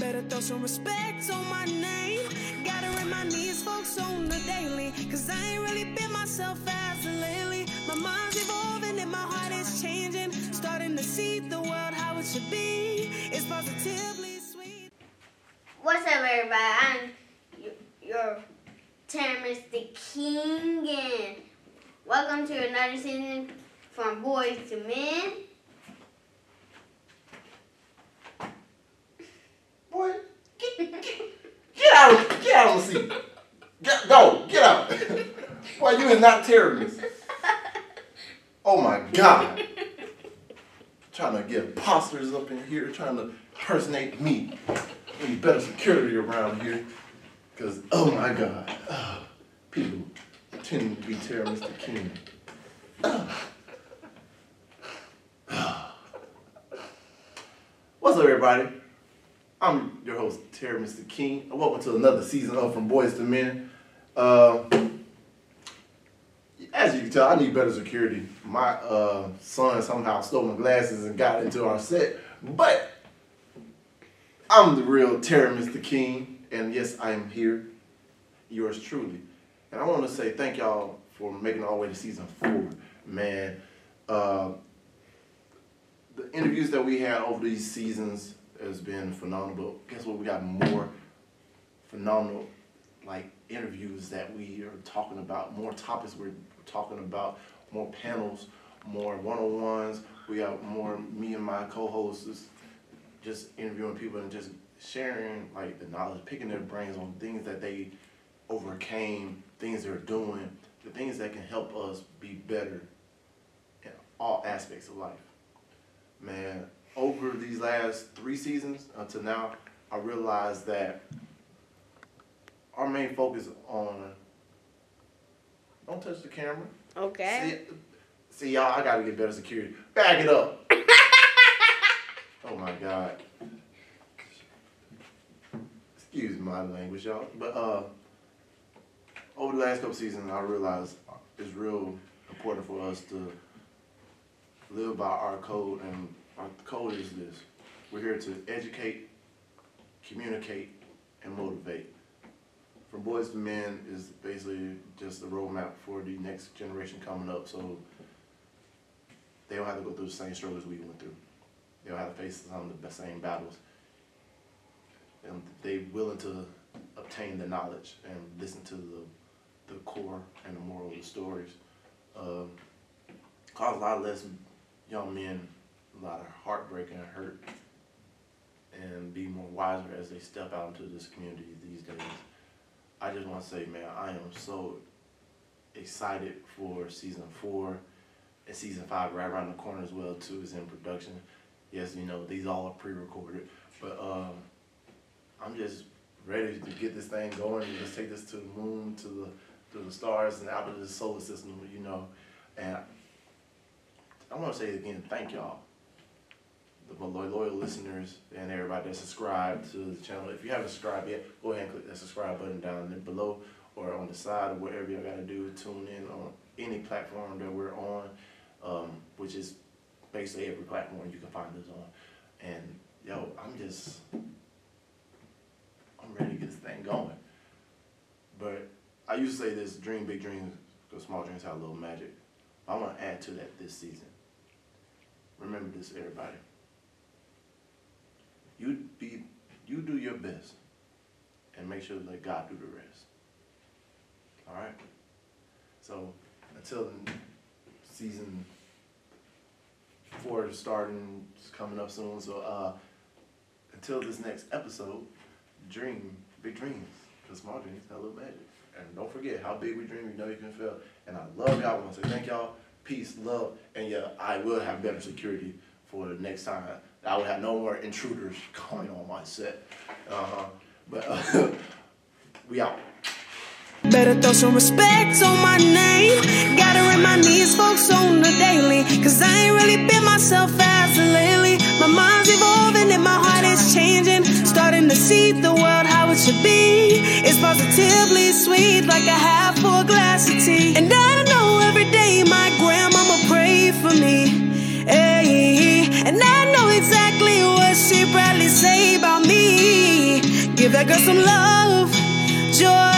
Better throw some respect on my name. Gotta remind these folks on the daily. Cause I ain't really been myself as lately. My mind's evolving and my heart is changing. Starting to see the world how it should be. It's positively sweet. What's up, everybody? I'm y- your Teremis the King, and welcome to another season from Boys to Men. Boy, get, get, get the seat. Get, go, get out. Boy, you is not Teremis. Oh my God. Trying to get imposters up in here, trying to impersonate me. We need better security around here. Cause oh my God, uh, people tend to be Teremis the King. What's up, everybody? I'm your host, Teremis the King. Welcome to another season of From Boys to Men. Uh, as you can tell, I need better security. My uh, son somehow stole my glasses and got into our set, but I'm the real Teremis the King, and yes, I am here, yours truly. And I want to say thank y'all for making all the way to season four, man. Uh, the interviews that we had over these seasons has been phenomenal. But guess what? We got more phenomenal like interviews that we are talking about, more topics we're talking about, more panels, more one-on-ones. We got more me and my co-hosts just, just interviewing people and just sharing like the knowledge, picking their brains on things that they overcame, things they're doing, the things that can help us be better in all aspects of life man, over these last three seasons until now, I realized that our main focus on don't touch the camera. Okay. See, see y'all, I gotta get better security. Back it up. oh my god. Excuse my language, y'all. But uh over the last couple seasons I realized it's real important for us to live by our code, and our code is this. We're here to educate, communicate, and motivate. From Boys to Men is basically just a roadmap for the next generation coming up, so they don't have to go through the same struggles we went through. They don't have to face some of the same battles. And they willing to obtain the knowledge and listen to the, the core and the moral of the stories. Um, cause a lot less young men a lot of heartbreak and hurt and be more wiser as they step out into this community these days. I just want to say, man, I am so excited for season four and season five right around the corner as well too is in production. Yes, you know these all are pre-recorded, but um, I'm just ready to get this thing going and just take this to the moon, to the to the stars, and out of the solar system. You know, and I want to say again, thank y'all, the loyal, listeners and everybody that subscribed to the channel. If you haven't subscribed yet, go ahead and click that subscribe button down below or on the side or wherever you got to do. Tune in on any platform that we're on, um, which is basically every platform you can find us on. And yo, I'm just, I'm ready to get this thing going. But I used to say this: dream big dreams, because small dreams have a little magic. I want to add to that this season. Remember this, everybody. You be, you do your best, and sure to let God do the rest. All right. So until season four is starting, it's coming up soon. So uh, until this next episode, dream big dreams, because small dreams have a little magic. And don't forget how big we dream, you know you can feel. And I love y'all. I want to say thank y'all peace, love, and yeah, I will have better security for the next time. I will have no more intruders coming on my set. Uh-huh. But uh, we out. Better throw some respect on my name. Gotta remind these folks on the daily. Cause I ain't really been myself as lately. My mind's evolving and my heart is changing. Starting to see the world how it should be. It's positively sweet, like a half full glass of tea. And I know every day my grandmama prayed for me. Hey, and I know exactly what she probably say about me. Give that girl some love joy.